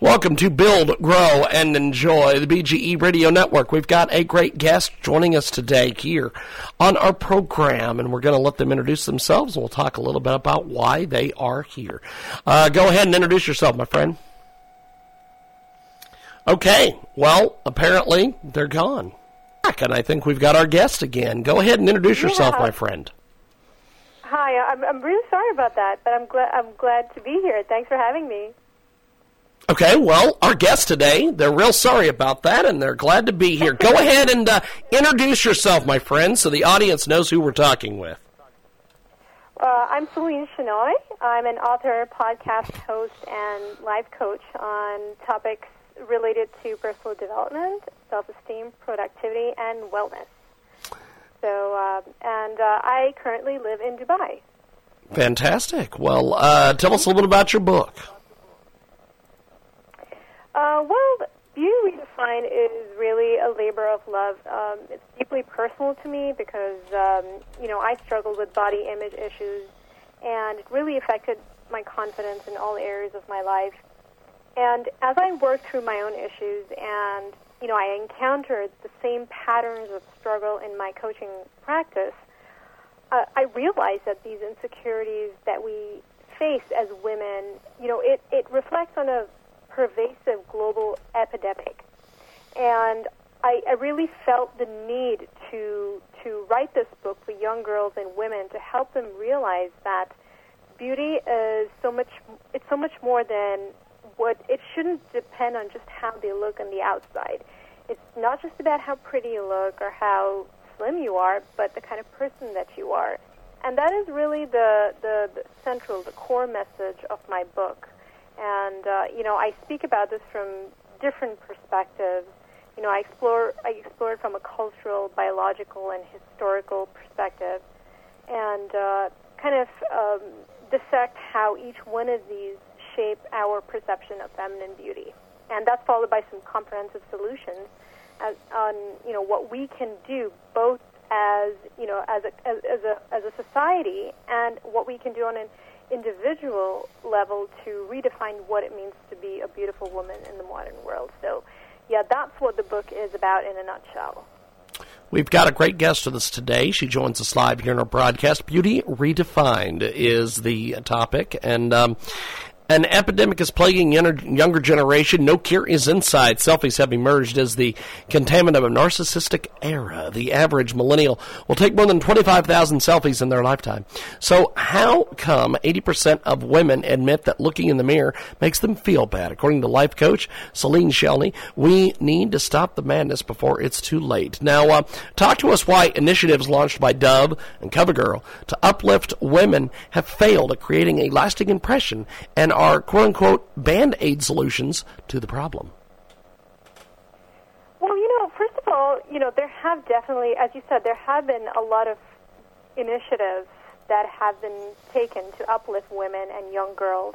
Welcome to Build, Grow, and Enjoy the BGE Radio Network. We've got a great guest joining us today here on our program, and we're going to let them introduce themselves, and we'll talk a little bit about why they are here. Uh, go ahead and introduce yourself, my friend. Okay, well, apparently they're gone. And I think we've got our guest again. Go ahead and introduce yourself, Yeah. my friend. Hi, I'm, I'm really sorry about that, but I'm glad I'm glad to be here. Thanks for having me. Okay, well, our guest today, they're real sorry about that, and they're glad to be here. Go ahead and uh, introduce yourself, my friend, so the audience knows who we're talking with. Uh, I'm Celine Shenoy. I'm an author, podcast host, and life coach on topics related to personal development, self-esteem, productivity, and wellness. So, uh, and uh, I currently live in Dubai. Fantastic. Well, uh, tell us a little bit about your book. Uh, well, Beauty Redefined is really a labor of love. Um, it's deeply personal to me because, um, you know, I struggled with body image issues, and it really affected my confidence in all areas of my life. And as I worked through my own issues and, you know, I encountered the same patterns of struggle in my coaching practice, uh, I realized that these insecurities that we face as women, you know, it, it reflects on a pervasive global epidemic. And I, I really felt the need to to write this book for young girls and women to help them realize that beauty is so much it's so much more than what it shouldn't depend on just how they look on the outside. It's not just about how pretty you look or how slim you are, but the kind of person that you are. And that is really the, the, the central, the core message of my book. And uh, you know, I speak about this from different perspectives. You know, I explore I explore it from a cultural, biological, and historical perspective, and uh, kind of um, dissect how each one of these shape our perception of feminine beauty. And that's followed by some comprehensive solutions as, on you know what we can do both as you know as a as, as a as a society and what we can do on an individual level to redefine what it means to be a beautiful woman in the modern world. So, yeah, that's what the book is about in a nutshell. We've got a great guest with us today. She joins us live here in our broadcast. Beauty Redefined is the topic, and um, an epidemic is plaguing younger, younger generation. No cure is inside. Selfies have emerged as the contaminant of a narcissistic era. The average millennial will take more than 25,000 selfies in their lifetime. So how come 80% of women admit that looking in the mirror makes them feel bad? According to life coach Celine Shenoy, we need to stop the madness before it's too late. Now, uh, talk to us why initiatives launched by Dove and CoverGirl to uplift women have failed at creating a lasting impression and are quote unquote band aid solutions to the problem. Well, you know, first of all, you know, there have definitely, as you said, there have been a lot of initiatives that have been taken to uplift women and young girls.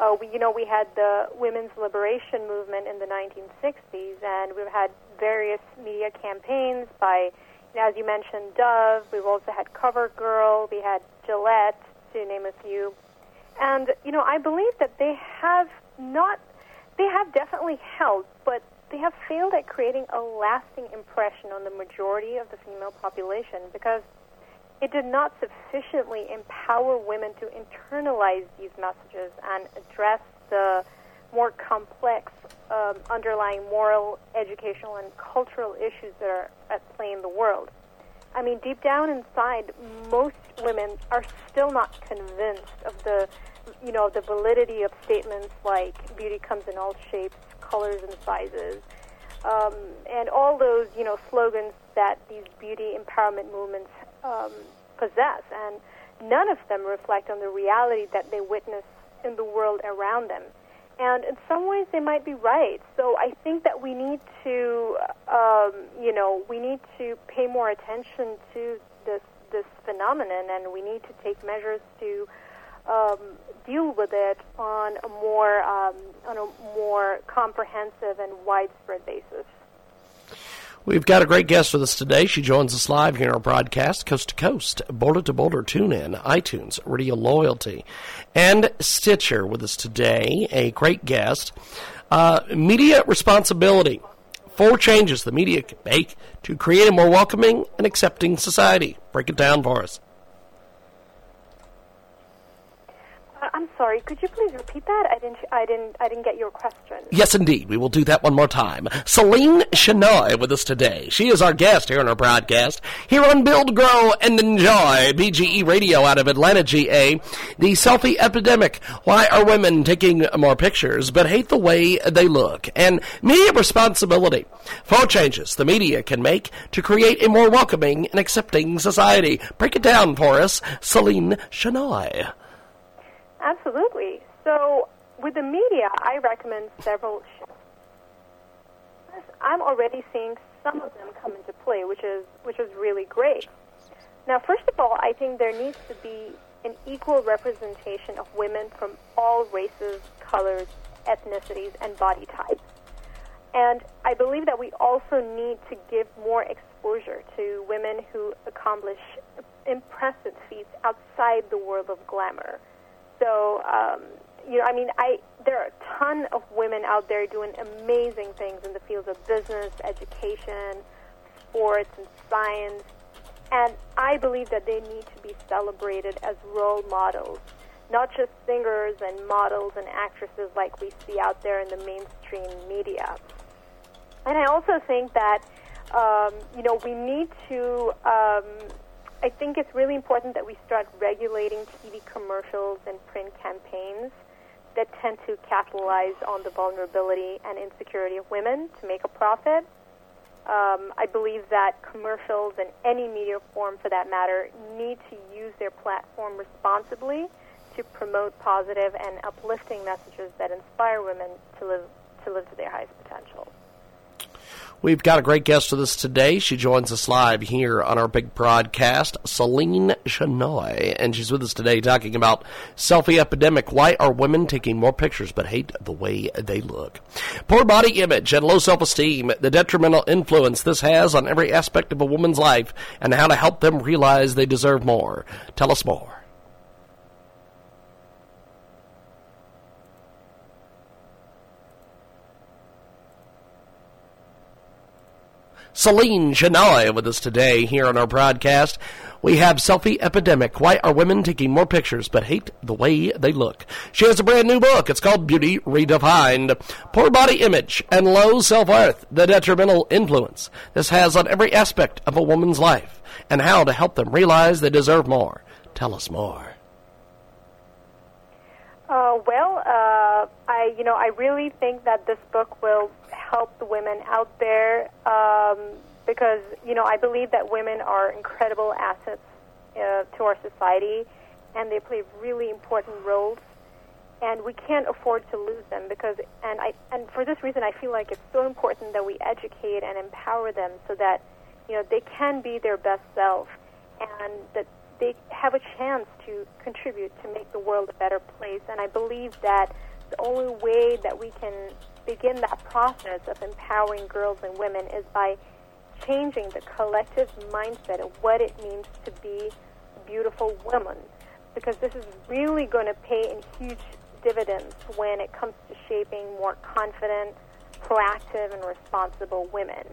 Uh, we, you know, we had the women's liberation movement in the 1960s, and we've had various media campaigns by, you know, as you mentioned, Dove. We've also had CoverGirl. We had Gillette, to name a few. And you know, I believe that they have not, they have definitely helped, but they have failed at creating a lasting impression on the majority of the female population because it did not sufficiently empower women to internalize these messages and address the more complex um, underlying moral, educational, and cultural issues that are at play in the world. I mean, deep down inside, most women are still not convinced of the, you know, the validity of statements like "beauty comes in all shapes, colors, and sizes," um, and all those, you know, slogans that these beauty empowerment movements um, possess. And none of them reflect on the reality that they witness in the world around them. And in some ways, they might be right. So I think that we need to, um, you know, we need to pay more attention to this this phenomenon, and we need to take measures to um, deal with it on a more um, on a more comprehensive and widespread basis. We've got a great guest with us today. She joins us live here on our broadcast, coast to coast, border to border, tune in, iTunes, Radio Loyalty, and Stitcher with us today. A great guest. Uh, media responsibility. Four changes the media can make to create a more welcoming and accepting society. Break it down for us. I'm sorry. Could you please repeat that? I didn't. I didn't. I didn't get your question. Yes, indeed. We will do that one more time. Celine Shenoy with us today. She is our guest here on our broadcast here on Build, Grow, and Enjoy BGE Radio out of Atlanta, GA. The selfie epidemic. Why are women taking more pictures but hate the way they look? And media responsibility. Four changes the media can make to create a more welcoming and accepting society. Break it down for us, Celine Shenoy. Absolutely. So, with the media, I recommend several shifts. I'm already seeing some of them come into play, which is which is really great. Now, first of all, I think there needs to be an equal representation of women from all races, colors, ethnicities, and body types. And I believe that we also need to give more exposure to women who accomplish impressive feats outside the world of glamour. So, um, you know, I mean, I there are a ton of women out there doing amazing things in the fields of business, education, sports, and science. And I believe that they need to be celebrated as role models, not just singers and models and actresses like we see out there in the mainstream media. And I also think that, um, you know, we need to um, I think it's really important that we start regulating TV commercials and print campaigns that tend to capitalize on the vulnerability and insecurity of women to make a profit. Um, I believe that commercials and any media form for that matter need to use their platform responsibly to promote positive and uplifting messages that inspire women to live to live to their highest potential. We've got a great guest with us today. She joins us live here on our big broadcast, Celine Shenoy, and she's with us today talking about selfie epidemic. Why are women taking more pictures but hate the way they look? Poor body image and low self-esteem, the detrimental influence this has on every aspect of a woman's life, and how to help them realize they deserve more. Tell us more. Celine Shenoy with us today here on our broadcast. We have Selfie Epidemic. Why are women taking more pictures but hate the way they look? She has a brand new book. It's called Beauty Redefined. Poor body image and low self-worth, the detrimental influence this has on every aspect of a woman's life and how to help them realize they deserve more. Tell us more. Uh, well, uh, I you know I really think that this book will help the women out there um, because you know I believe that women are incredible assets uh, to our society, and they play really important roles, and we can't afford to lose them because and I and for this reason I feel like it's so important that we educate and empower them so that you know they can be their best self and that they have a chance to contribute to make the world a better place. And I believe that the only way that we can begin that process of empowering girls and women is by changing the collective mindset of what it means to be a beautiful woman. Because this is really going to pay in huge dividends when it comes to shaping more confident, proactive, and responsible women.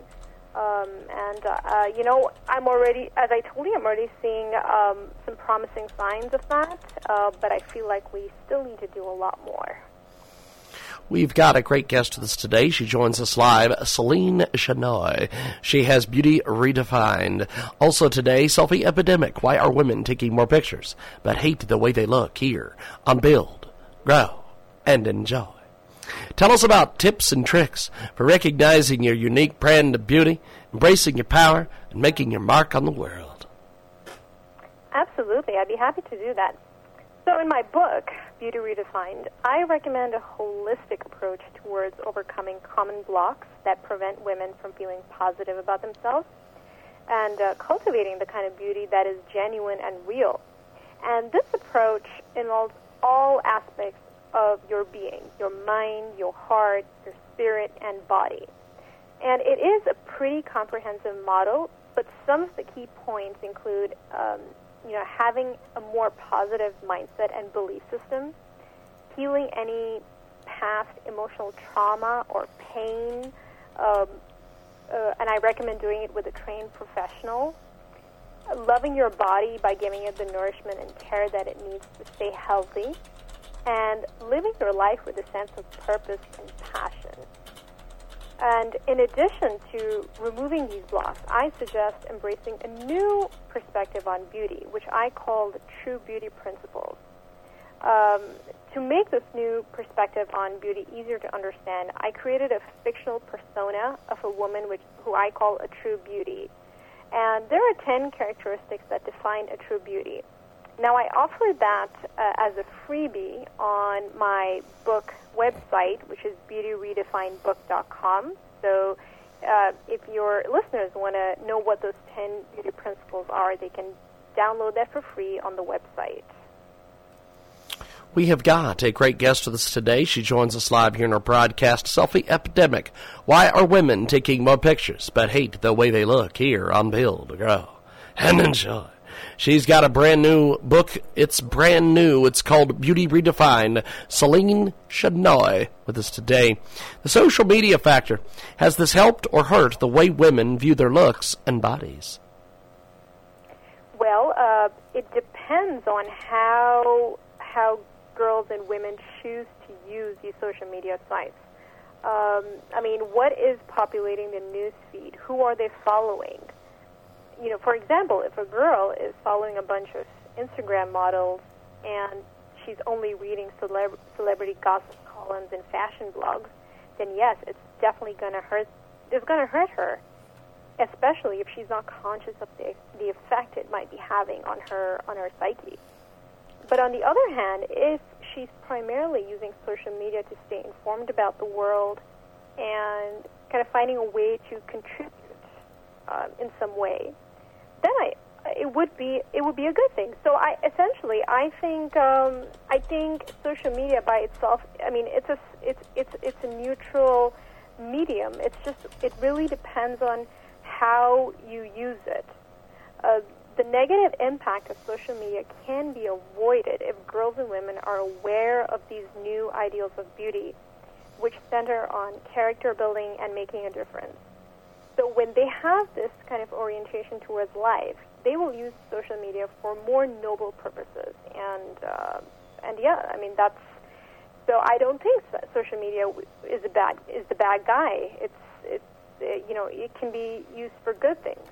Um, and, uh, uh, you know, I'm already, as I told you, I'm already seeing um, some promising signs of that, uh, but I feel like we still need to do a lot more. We've got a great guest with us today. She joins us live, Celine Shenoy. She has Beauty Redefined. Also today, Selfie Epidemic. Why are women taking more pictures but hate the way they look here on Build, Grow, and Enjoy? Tell us about tips and tricks for recognizing your unique brand of beauty, embracing your power, and making your mark on the world. Absolutely. I'd be happy to do that. So, in my book, Beauty Redefined, I recommend a holistic approach towards overcoming common blocks that prevent women from feeling positive about themselves and uh, cultivating the kind of beauty that is genuine and real. And this approach involves all aspects of your being your mind, your heart, your spirit, and body. And it is a pretty comprehensive model, but some of the key points include um, you know, having a more positive mindset and belief system, healing any past emotional trauma or pain, um, uh, and I recommend doing it with a trained professional. Loving your body by giving it the nourishment and care that it needs to stay healthy, and living your life with a sense of purpose and passion. And in addition to removing these blocks, I suggest embracing a new perspective on beauty, which I call the true beauty principles. Um, to make this new perspective on beauty easier to understand, I created a fictional persona of a woman which, who I call a true beauty. And there are 10 characteristics that define a true beauty. Now, I offer that uh, as a freebie on my book website, which is beautyredefinedbook.com. So, uh, if your listeners want to know what those 10 beauty principles are, they can download that for free on the website. We have got a great guest with us today. She joins us live here in our broadcast, Selfie Epidemic. Why are women taking more pictures but hate the way they look here on Build, Grow, and Enjoy? She's got a brand new book. It's brand new. It's called Beauty Redefined. Celine Shenoy with us today. The social media factor. Has this helped or hurt the way women view their looks and bodies? Well, uh, it depends on how how girls and women choose to use these social media sites. Um, I mean, what is populating the news feed? Who are they following? You know, for example, if a girl is following a bunch of Instagram models and she's only reading celeb- celebrity gossip columns and fashion blogs, then yes, it's definitely going to hurt. It's going to hurt her, especially if she's not conscious of the the effect it might be having on her on her psyche. But on the other hand, if she's primarily using social media to stay informed about the world and kind of finding a way to contribute um, in some way, then I it would be it would be a good thing. So I essentially I think um, I think social media by itself. I mean, it's a it's it's it's a neutral medium. It's just it really depends on how you use it. Uh, the negative impact of social media can be avoided if girls and women are aware of these new ideals of beauty, which center on character building and making a difference. So when they have this kind of orientation towards life, they will use social media for more noble purposes. And uh, and yeah, I mean that's so. I don't think social media is a bad is the bad guy. It's it's you know it can be used for good things.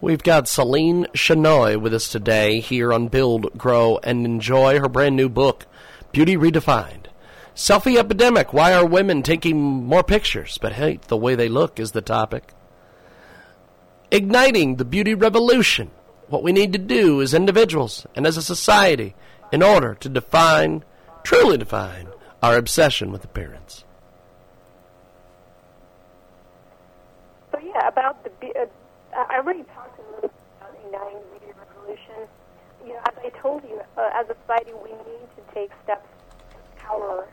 We've got Celine Shenoy with us today here on Build, Grow, and Enjoy her brand new book, Beauty Redefined. Selfie epidemic. Why are women taking more pictures but hate the way they look is the topic. Igniting the beauty revolution. What we need to do as individuals and as a society in order to define, truly define, our obsession with appearance. So yeah, about the uh, I already talked a little bit about igniting the beauty revolution. You know, as I told you, uh, as a society, we need to take steps to power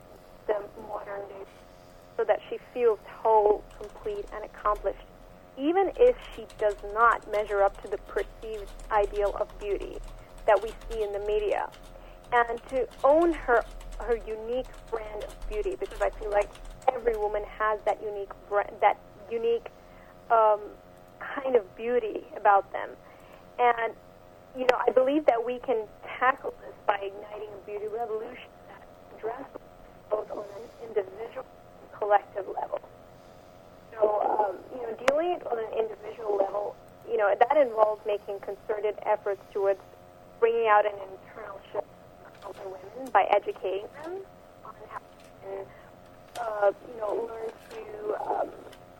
so that she feels whole, complete, and accomplished, even if she does not measure up to the perceived ideal of beauty that we see in the media, and to own her her unique brand of beauty because I feel like every woman has that unique brand, that unique um, kind of beauty about them. And, you know, I believe that we can tackle this by igniting a beauty revolution that addresses both on an individual collective level. So, um, you know, dealing on an individual level, you know, that involves making concerted efforts towards bringing out an internal shift for older women by educating them on how to, uh, you know, learn to um,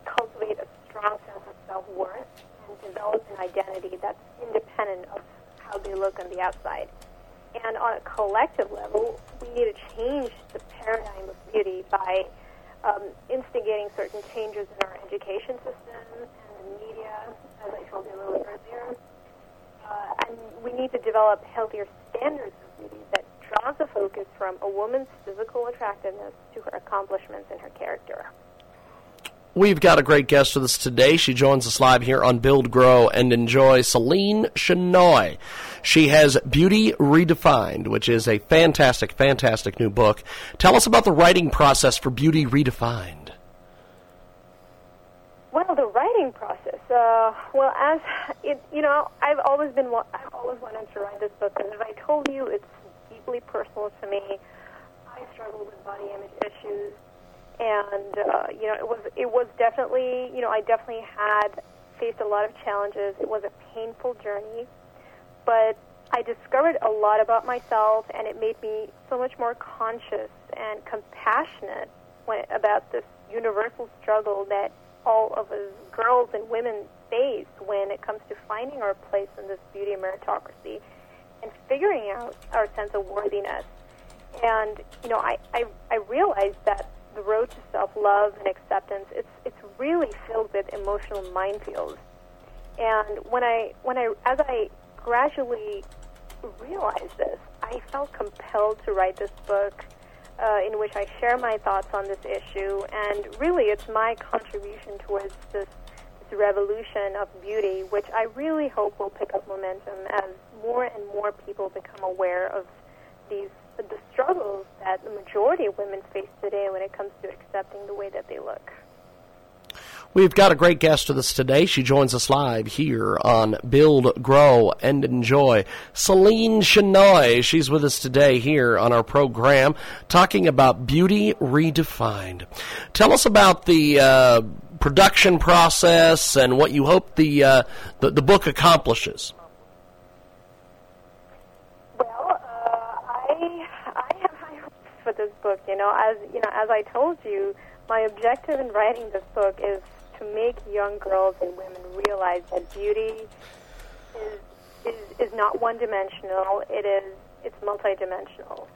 cultivate a strong sense of self-worth and develop an identity that's independent of how they look on the outside. And on a collective level, we need to change the paradigm of beauty by um, instigating certain changes in our education system and the media, as I told you a little earlier. Uh, and we need to develop healthier standards of beauty that draws the focus from a woman's physical attractiveness to her accomplishments and her character. We've got a great guest with us today. She joins us live here on Build, Grow, and Enjoy. Celine Shenoy. She has Beauty Redefined, which is a fantastic, fantastic new book. Tell us about the writing process for Beauty Redefined. Well, the writing process. Uh, well, as it, you know, I've always been, I've always wanted to write this book, and as I told you, it's deeply personal to me. I struggle with body image issues and uh, you know it was it was definitely you know I definitely had faced a lot of challenges. It was a painful journey, but I discovered a lot about myself, and it made me so much more conscious and compassionate when, about this universal struggle that all of us girls and women face when it comes to finding our place in this beauty meritocracy and figuring out our sense of worthiness. And you know, I I, I realized that the road to self-love and acceptance, it's it's really filled with emotional minefields. And when I when I as I gradually realized this, I felt compelled to write this book uh, in which I share my thoughts on this issue. And really, it's my contribution towards this revolution of beauty, which I really hope will pick up momentum as more and more people become aware of these the struggles that the majority of women face today when it comes to accepting the way that they look. We've got a great guest with us today. She joins us live here on Build, Grow, and Enjoy. Celine Shenoy. She's with us today here on our program talking about beauty redefined. Tell us about the uh, production process and what you hope the, uh, the, the book accomplishes. Book. You know, as you know, as I told you, my objective in writing this book is to make young girls and women realize that beauty is is, is not one dimensional. It is it's multidimensional.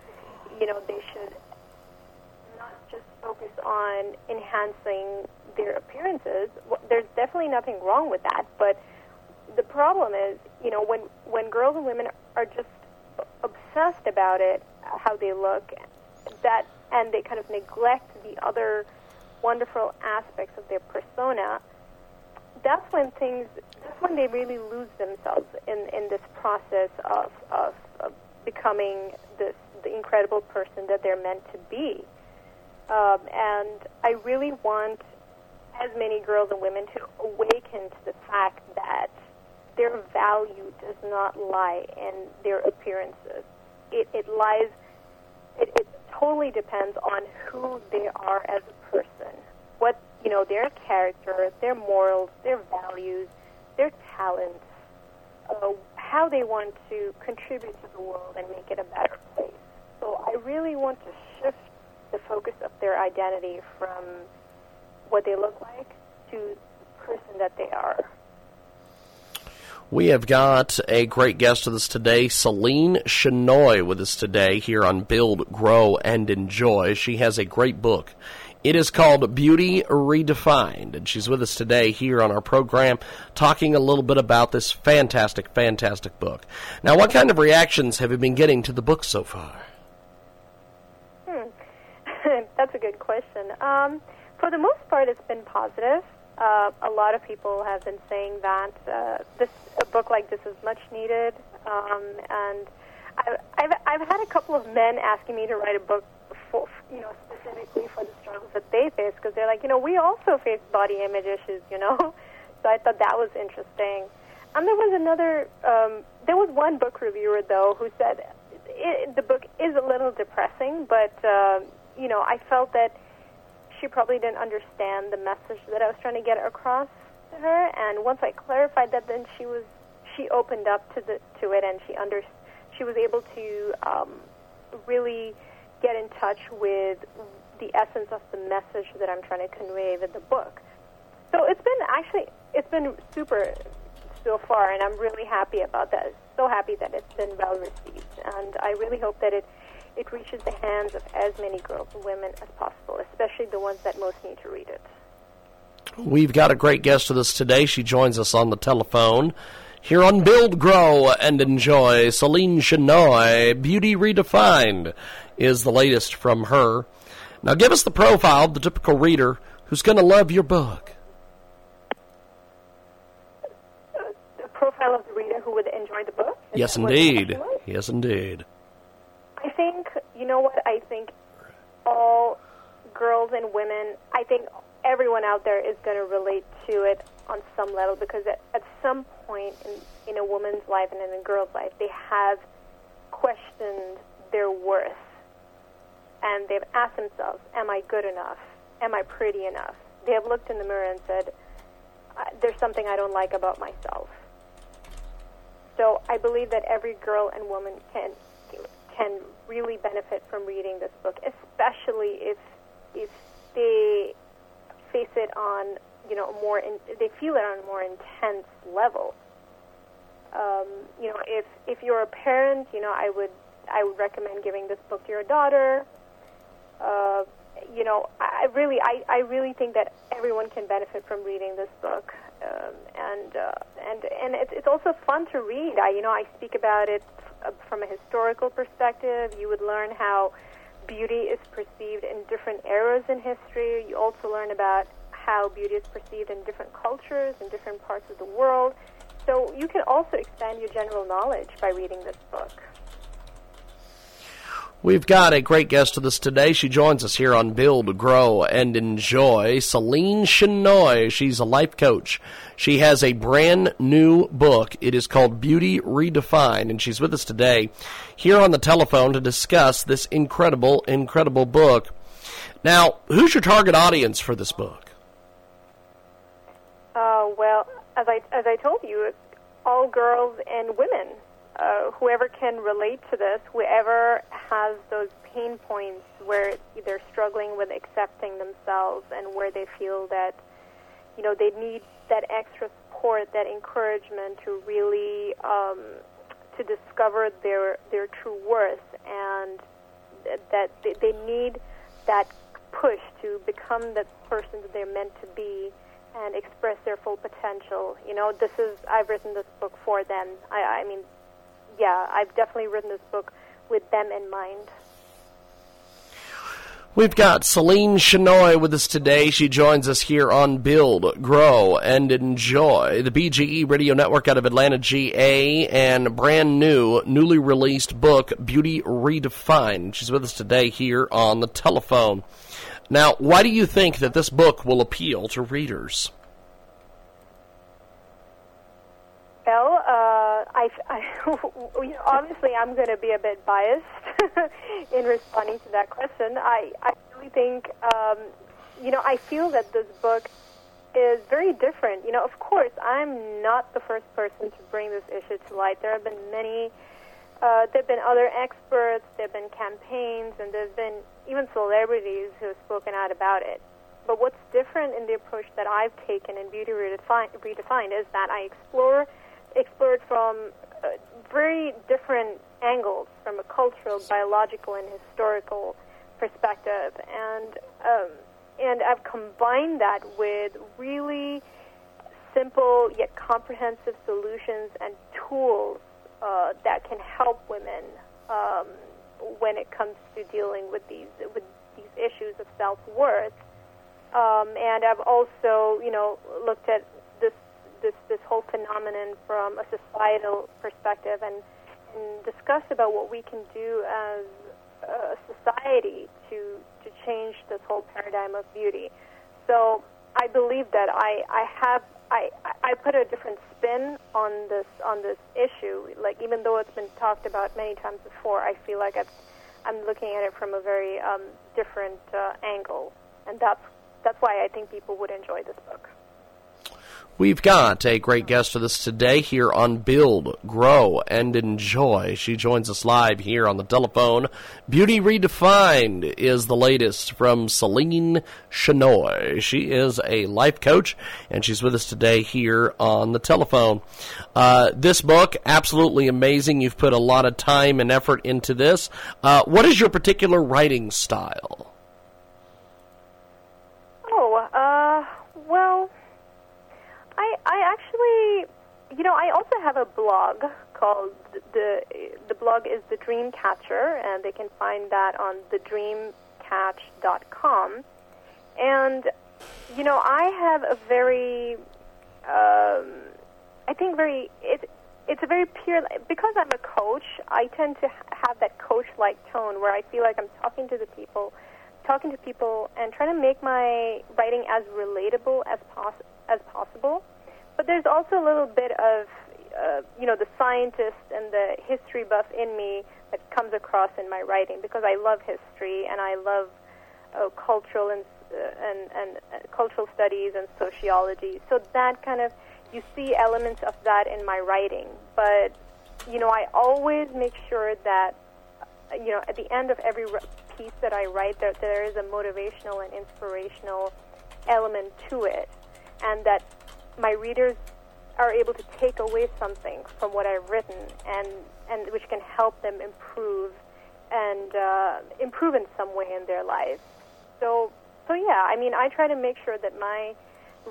You know, they should not just focus on enhancing their appearances. There's definitely nothing wrong with that, but the problem is, you know, when when girls and women are just obsessed about it, how they look that and they kind of neglect the other wonderful aspects of their persona, that's when things that's when they really lose themselves in, in this process of, of, of becoming this the incredible person that they're meant to be. Um, and I really want as many girls and women to awaken to the fact that their value does not lie in their appearances. It, it lies totally depends on who they are as a person, what you know, their character, their morals, their values, their talents, uh, how they want to contribute to the world and make it a better place. So I really want to shift the focus of their identity from what they look like to the person that they are. We have got a great guest with us today, Celine Shenoy, with us today here on Build, Grow, and Enjoy. She has a great book. It is called Beauty Redefined, and she's with us today here on our program talking a little bit about this fantastic, fantastic book. Now, what kind of reactions have you been getting to the book so far? Hmm. That's a good question. Um, for the most part, it's been positive. Uh, a lot of people have been saying that uh, this a book like this is much needed, um, and I've, I've I've had a couple of men asking me to write a book for you know specifically for the struggles that they face because they're like you know we also face body image issues you know, so I thought that was interesting. And there was another um, there was one book reviewer though who said it, the book is a little depressing, but uh, you know I felt that she probably didn't understand the message that I was trying to get across to her. And once I clarified that, then she was she opened up to the to it, and she under she was able to um, really get in touch with the essence of the message that I'm trying to convey with the book. So it's been actually it's been super so far, and I'm really happy about that. So happy that it's been well received. and I really hope that it it reaches the hands of as many girls and women as possible, especially the ones that most need to read it. We've got a great guest with us today. She joins us on the telephone. Here on Build, Grow, and Enjoy, Celine Shenoy, Beauty Redefined, is the latest from her. Now give us the profile of the typical reader who's going to love your book. Uh, the profile of the reader who would enjoy the book? Is yes, indeed. Yes, indeed. You know what, I think all girls and women, I think everyone out there is going to relate to it on some level because at, at some point in, in a woman's life and in a girl's life, they have questioned their worth. And they've asked themselves, Am I good enough? Am I pretty enough? They have looked in the mirror and said, There's something I don't like about myself. So I believe that every girl and woman can can really benefit from reading this book, especially if if they face it on you know more in, they feel it on a more intense level. Um, you know, if if you're a parent, you know, I would I would recommend giving this book to your daughter. Uh, you know, I really I, I really think that everyone can benefit from reading this book, um, and uh, and and it's it's also fun to read. I you know I speak about it from a historical perspective. You would learn how beauty is perceived in different eras in history. You also learn about how beauty is perceived in different cultures in different parts of the world. So you can also expand your general knowledge by reading this book. We've got a great guest with us today. She joins us here on Build, Grow, and Enjoy. Celine Shenoy. She's a life coach. She has a brand new book. It is called Beauty Redefined, and she's with us today here on the telephone to discuss this incredible, incredible book. Now, who's your target audience for this book? Uh, well, as I as I told you, all girls and women. Uh, whoever can relate to this, whoever has those pain points where they're struggling with accepting themselves and where they feel that, you know, they need that extra support, that encouragement to really um, to discover their their true worth, and that they, need that push to become the person that they're meant to be and express their full potential. You know, this is I've written this book for them. I, I mean, yeah, I've definitely written this book with them in mind. We've got Celine Shenoy with us today. She joins us here on Build, Grow, and Enjoy, the BGE Radio Network out of Atlanta, GA, and brand new, newly released book, Beauty Redefined. She's with us today here on the telephone. Now, why do you think that this book will appeal to readers? Well, I, I obviously I'm going to be a bit biased in responding to that question. I, I really think, um, you know, I feel that this book is very different. You know, of course, I'm not the first person to bring this issue to light. There have been many uh, there have been other experts, there have been campaigns, and there have been even celebrities who have spoken out about it. But what's different in the approach that I've taken in Beauty Redefined, Redefined is that I explore explore it from uh, very different angles, from a cultural, biological, and historical perspective, and um, and I've combined that with really simple yet comprehensive solutions and tools uh, that can help women um, when it comes to dealing with these with these issues of self worth. Um, and I've also, you know, looked at this this whole phenomenon from a societal perspective and, and discussed about what we can do as a society to to change this whole paradigm of beauty. So I believe that I I have I, I put a different spin on this on this issue. Like even though it's been talked about many times before, I feel like it's, I'm looking at it from a very um, different uh, angle, and that's that's why I think people would enjoy this book. We've got a great guest with us today here on Build, Grow, and Enjoy. She joins us live here on the telephone. Beauty Redefined is the latest from Celine Shenoy. She is a life coach, and she's with us today here on the telephone. Uh, this book, absolutely amazing. You've put a lot of time and effort into this. Uh, what is your particular writing style? Oh, uh, well I I actually, you know, I also have a blog called the the blog is the Dream Catcher, and they can find that on thedreamcatch.com. And you know, I have a very, um, I think very it it's a very pure because I'm a coach. I tend to have that coach-like tone where I feel like I'm talking to the people, talking to people, and trying to make my writing as relatable as possible as possible. There's also a little bit of, uh, you know, the scientist and the history buff in me that comes across in my writing because I love history and I love uh, cultural and uh, and, and uh, cultural studies and sociology. So that kind of you see elements of that in my writing, but you know, I always make sure that you know at the end of every piece that I write, there there is a motivational and inspirational element to it and that my readers are able to take away something from what I've written, and and which can help them improve and uh, improve in some way in their lives. So so yeah, I mean, I try to make sure that my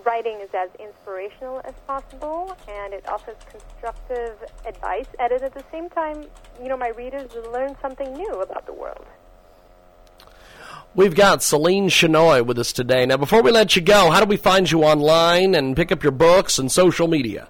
writing is as inspirational as possible, and it offers constructive advice. And at the same time, you know, my readers will learn something new about the world. We've got Celine Shenoy with us today. Now, before we let you go, how do we find you online and pick up your books and social media?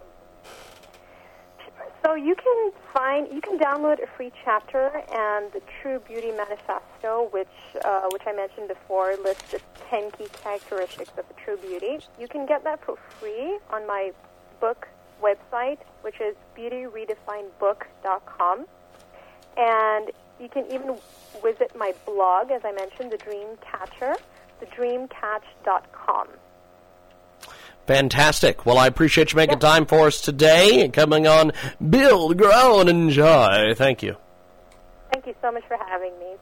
So you can find, you can download a free chapter and the True Beauty Manifesto, which, uh, which I mentioned before, lists the 10 key characteristics of a true beauty. You can get that for free on my book website, which is beautyredefinedbook.com. And you can even visit my blog, as I mentioned, The Dream Catcher, thedreamcatch.com. Fantastic. Well, I appreciate you making time for us today and coming on Build, Grow, and Enjoy. Thank you. Thank you so much for having me.